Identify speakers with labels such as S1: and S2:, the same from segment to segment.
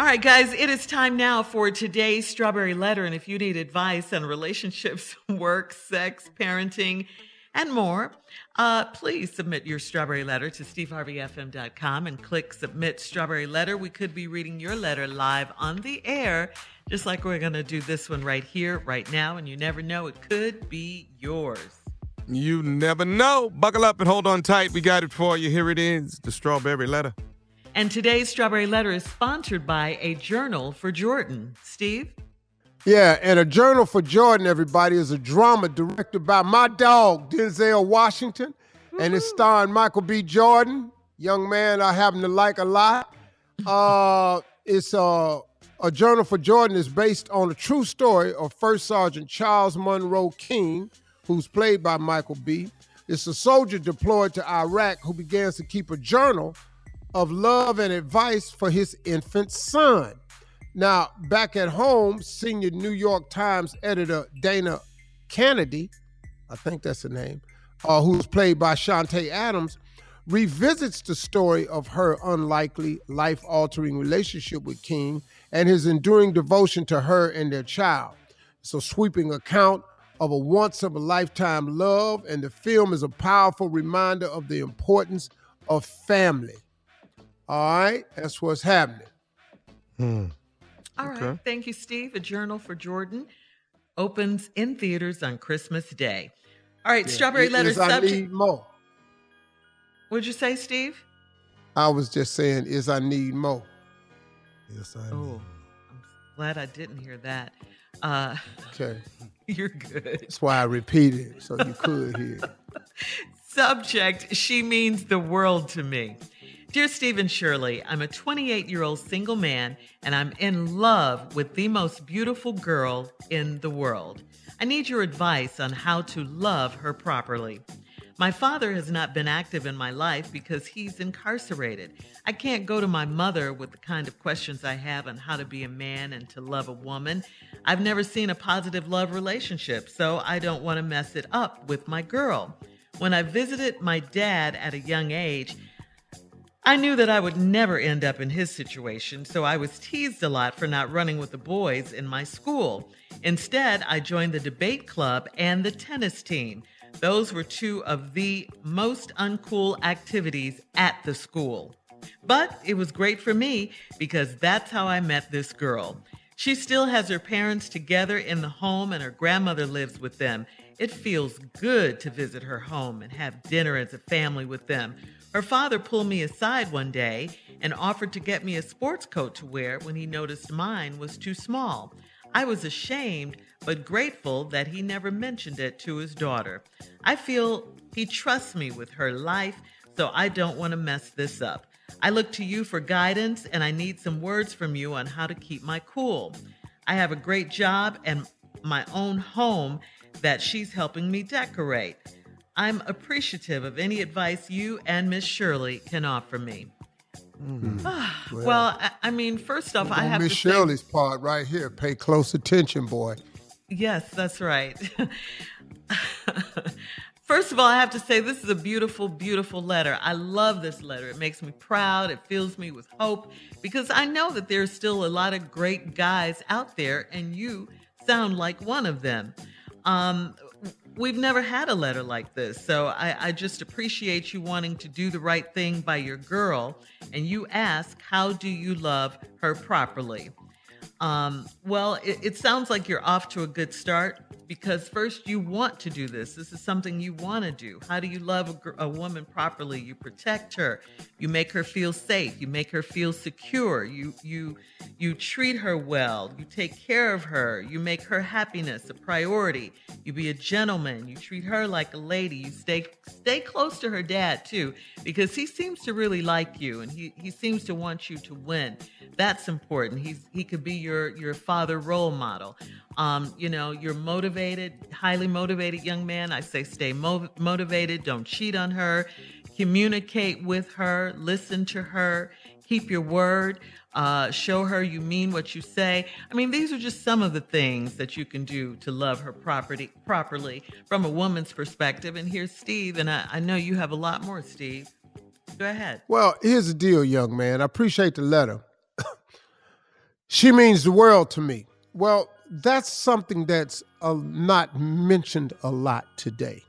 S1: All right, guys, it is time now for today's Strawberry Letter. And if you need advice on relationships, work, sex, parenting, and more, uh, please submit your Strawberry Letter to steveharveyfm.com and click Submit Strawberry Letter. We could be reading your letter live on the air, just like we're going to do this one right here, right now. And you never know, it could be yours.
S2: You never know. Buckle up and hold on tight. We got it for you. Here it is the Strawberry Letter.
S1: And today's Strawberry Letter is sponsored by a journal for Jordan. Steve?
S3: Yeah, and a journal for Jordan, everybody, is a drama directed by my dog, Denzel Washington, Woo-hoo. and it's starring Michael B. Jordan, young man I happen to like a lot. Uh, it's uh, a journal for Jordan is based on a true story of First Sergeant Charles Monroe King, who's played by Michael B. It's a soldier deployed to Iraq who begins to keep a journal of love and advice for his infant son. Now, back at home, senior New York Times editor Dana Canedy, I think that's the name, uh, who's played by Chanté Adams, revisits the story of her unlikely, life altering relationship with King and his enduring devotion to her and their child. It's a sweeping account of a once of a lifetime love, and the film is a powerful reminder of the importance of family. All right, that's what's happening.
S1: Hmm. All okay. right, thank you, Steve. A Journal for Jordan opens in theaters on Christmas Day. All right, yeah. Strawberry it Letter subject. I need more. What'd you say, Steve?
S3: I was just saying, is I need more.
S1: Yes, I Oh, I'm glad I didn't hear that. Uh,
S3: okay.
S1: You're good.
S3: That's why I repeated so you could hear.
S1: Subject, she means the world to me. Dear Stephen Shirley, I'm a 28 year old single man and I'm in love with the most beautiful girl in the world. I need your advice on how to love her properly. My father has not been active in my life because he's incarcerated. I can't go to my mother with the kind of questions I have on how to be a man and to love a woman. I've never seen a positive love relationship, so I don't want to mess it up with my girl. When I visited my dad at a young age, I knew that I would never end up in his situation, so I was teased a lot for not running with the boys in my school. Instead, I joined the debate club and the tennis team. Those were two of the most uncool activities at the school. But it was great for me because that's how I met this girl. She still has her parents together in the home and her grandmother lives with them. It feels good to visit her home and have dinner as a family with them. Her father pulled me aside one day and offered to get me a sports coat to wear when he noticed mine was too small. I was ashamed, but grateful that he never mentioned it to his daughter. I feel he trusts me with her life, so I don't want to mess this up. I look to you for guidance, and I need some words from you on how to keep my cool. I have a great job and my own home that she's helping me decorate. I'm appreciative of any advice you and Miss Shirley can offer me. Mm. well, well I, I, mean, first off, I have
S3: Miss Shirley's say, part right here. Pay close attention, boy.
S1: Yes, that's right. First of all, I have to say this is a beautiful, beautiful letter. I love this letter. It makes me proud. It fills me with hope because I know that there's still a lot of great guys out there, and you sound like one of them. Um, we've never had a letter like this. So I, I, just appreciate you wanting to do the right thing by your girl. And you ask, how do you love her properly? Um, well, it, it sounds like you're off to a good start because first you want to do this. This is something you want to do. How do you love a, a, woman properly? You protect her. You make her feel safe. You make her feel secure. You you you treat her well. You take care of her. You make her happiness a priority. You be a gentleman. You treat her like a lady. You stay stay close to her dad too because he seems to really like you and he he seems to want you to win. That's important. He's he could be your your father role model. Um, you know, you're motivated, highly motivated young man. I say stay mo- motivated, don't cheat on her, communicate with her, listen to her, keep your word, uh, show her you mean what you say. I mean, these are just some of the things that you can do to love her property properly from a woman's perspective. And here's Steve, and I, I know you have a lot more, Steve. Go ahead.
S3: Well, here's the deal, young man. I appreciate the letter. She means the world to me. Well, that's something that's uh, not mentioned a lot today.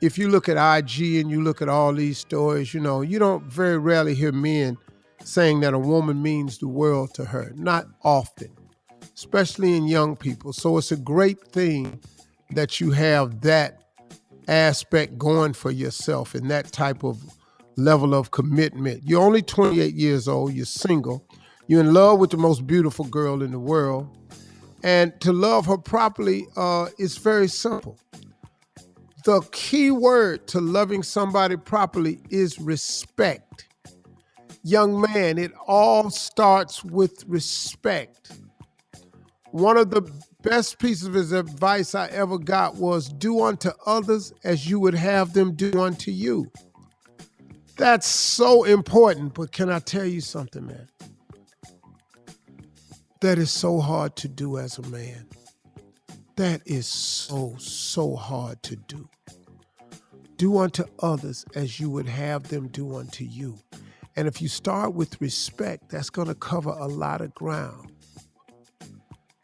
S3: If you look at IG and you look at all these stories, you know, you don't very rarely hear men saying that a woman means the world to her. Not often, especially in young people. So it's a great thing that you have that aspect going for yourself and that type of level of commitment. You're only 28 years old, you're single, you're in love with the most beautiful girl in the world. And to love her properly uh, is very simple. The key word to loving somebody properly is respect. Young man, it all starts with respect. One of the best pieces of advice I ever got was do unto others as you would have them do unto you. That's so important, but can I tell you something, man? That is so hard to do as a man. That is so, so hard to do. Do unto others as you would have them do unto you. And if you start with respect, that's going to cover a lot of ground.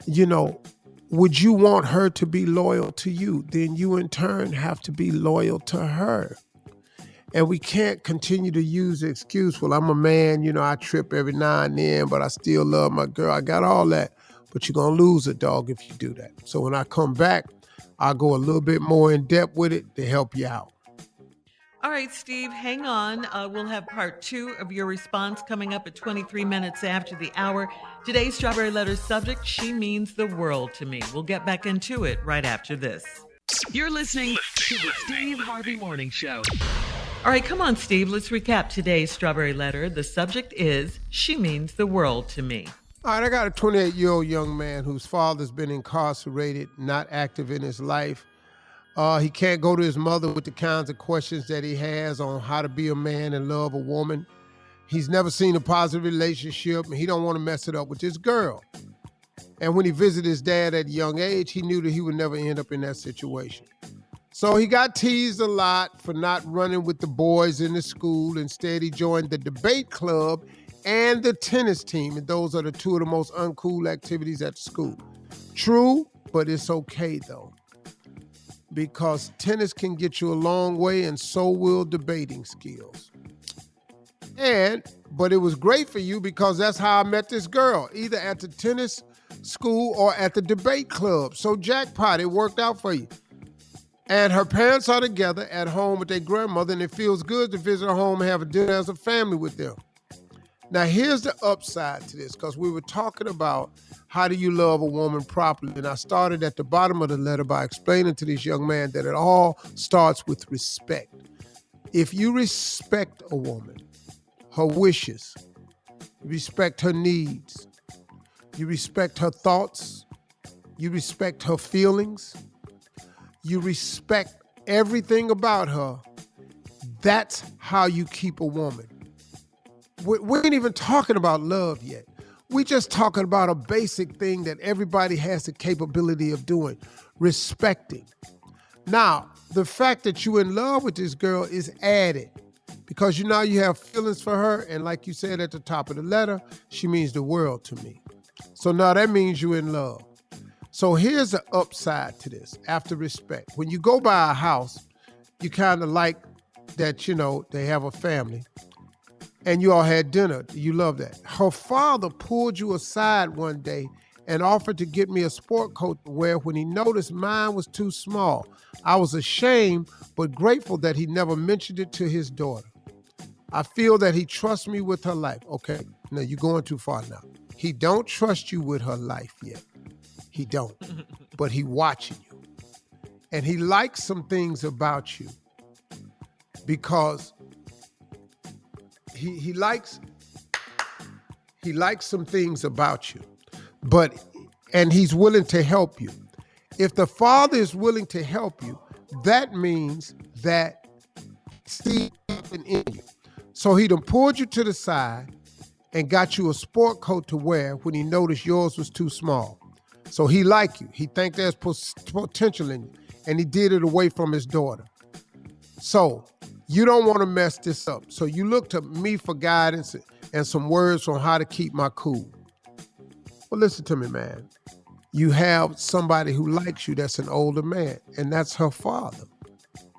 S3: You know, would you want her to be loyal to you? Then you, in turn, have to be loyal to her. And we can't continue to use the excuse, well, I'm a man, you know, I trip every now and then, but I still love my girl. I got all that. But you're going to lose a dog if you do that. So when I come back, I'll go a little bit more in depth with it to help you out.
S1: All right, Steve, hang on. Uh, we'll have part two of your response coming up at 23 minutes after the hour. Today's Strawberry Letter subject She Means the World to Me. We'll get back into it right after this. You're listening to the Steve Harvey Morning Show. All right, come on, Steve. Let's recap today's Strawberry Letter. The subject is She Means the World to Me.
S3: All right, I got a 28 year old young man whose father's been incarcerated, not active in his life. Uh, he can't go to his mother with the kinds of questions that he has on how to be a man and love a woman. He's never seen a positive relationship, and he don't want to mess it up with this girl. And when he visited his dad at a young age, he knew that he would never end up in that situation. So he got teased a lot for not running with the boys in the school. Instead, he joined the debate club and the tennis team, and those are the two of the most uncool activities at school. True, but it's okay though because tennis can get you a long way and so will debating skills. And, but it was great for you because that's how I met this girl, either at the tennis school or at the debate club. So, jackpot, it worked out for you. And her parents are together at home with their grandmother, and it feels good to visit her home and have a dinner as a family with them. Now, here's the upside to this because we were talking about how do you love a woman properly? And I started at the bottom of the letter by explaining to this young man that it all starts with respect. If you respect a woman, her wishes, respect her needs, you respect her thoughts, you respect her feelings, you respect everything about her, that's how you keep a woman we, we ain't even talking about love yet. We just talking about a basic thing that everybody has the capability of doing, respecting. Now, the fact that you in love with this girl is added because you know you have feelings for her, and like you said at the top of the letter, she means the world to me. So now that means you in love. So here's the upside to this after respect. When you go by a house, you kind of like that, you know, they have a family and you all had dinner. You love that. Her father pulled you aside one day and offered to get me a sport coat to wear when he noticed mine was too small. I was ashamed, but grateful that he never mentioned it to his daughter. I feel that he trusts me with her life. Okay, now you're going too far now. He don't trust you with her life yet. He don't. but he watching you. And he likes some things about you because he he likes he likes some things about you, but and he's willing to help you. If the father is willing to help you, that means that something in you. So he done pulled you to the side and got you a sport coat to wear when he noticed yours was too small. So he like you. He think there's potential in you, and he did it away from his daughter. So you don't want to mess this up. So you look to me for guidance and some words on how to keep my cool. Well, listen to me, man. You have somebody who likes you that's an older man, and that's her father.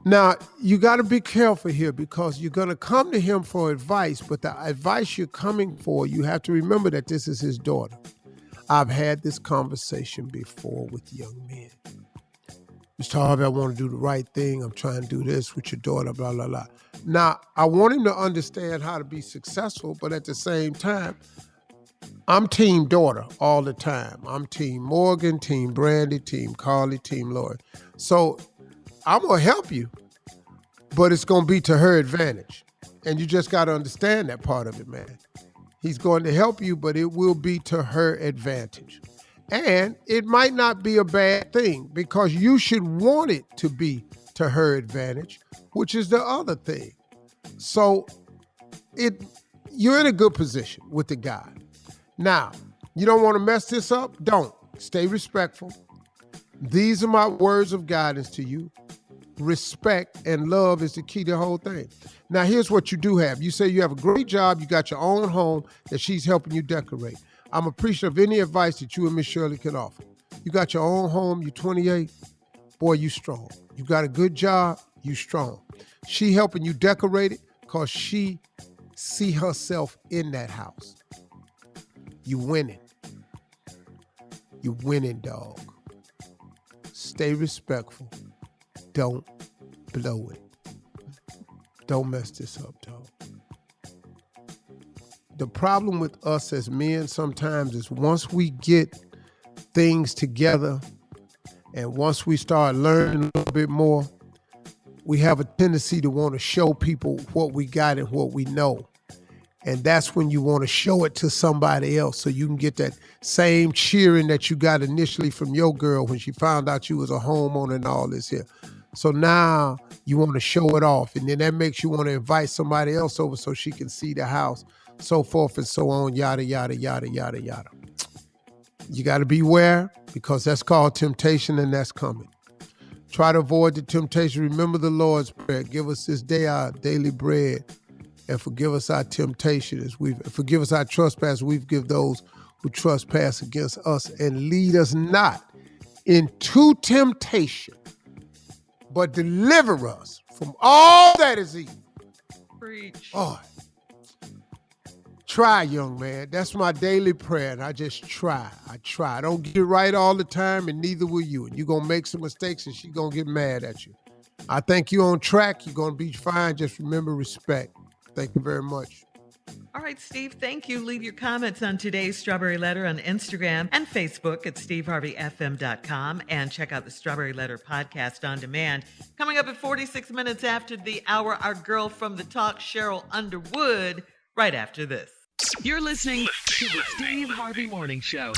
S3: Now, you got to be careful here because you're going to come to him for advice, but the advice you're coming for, you have to remember that this is his daughter. I've had this conversation before with young men. Mr. Harvey, I want to do the right thing. I'm trying to do this with your daughter, blah, blah, blah. Now, I want him to understand how to be successful, but at the same time, I'm team daughter all the time. I'm team Morgan, team Brandi, team Karli, team Lori. So I'm gonna help you, but it's gonna be to her advantage. And you just gotta understand that part of it, man. He's going to help you, but it will be to her advantage. And it might not be a bad thing because you should want it to be to her advantage, which is the other thing. So it you're in a good position with the guy. Now, you don't want to mess this up? Don't. Stay respectful. These are my words of guidance to you. Respect and love is the key to the whole thing. Now, here's what you do have. You say you have a great job, you got your own home that she's helping you decorate. I'm appreciative of any advice that you and Miss Shirley can offer. You got your own home, you're 28, boy, you strong. You got a good job, you strong. She helping you decorate it because she see herself in that house. You winning. You winning, dog. Stay respectful. Don't blow it. Don't mess this up, dog. The problem with us as men sometimes is once we get things together and once we start learning a little bit more, we have a tendency to want to show people what we got and what we know. And that's when you want to show it to somebody else so you can get that same cheering that you got initially from your girl when she found out you was a homeowner and all this here. So now you want to show it off. And then that makes you want to invite somebody else over so she can see the house, so forth and so on, yada, yada, yada, yada, yada. You got to beware because that's called temptation and that's coming. Try to avoid the temptation. Remember the Lord's Prayer. Give us this day our daily bread and forgive us our temptation as we forgive us our trespass we've give those who trespass against us and lead us not into temptation but deliver us from all that is evil.
S1: Preach.
S3: oh. Try young man. That's my daily prayer and i just try. I try. I don't get it right all the time and neither will you and you're gonna make some mistakes and she's gonna get mad at you. I think you're on track. You're gonna be fine. Just remember respect. Thank you very much.
S1: All right, Steve, thank you. Leave your comments on today's Strawberry Letter on Instagram and Facebook at steveharveyfm.com and check out the Strawberry Letter podcast on demand. Coming up at 46 minutes after the hour, our girl from the talk, Sheryl Underwood, right after this.
S4: You're listening to the Steve Harvey Morning Show.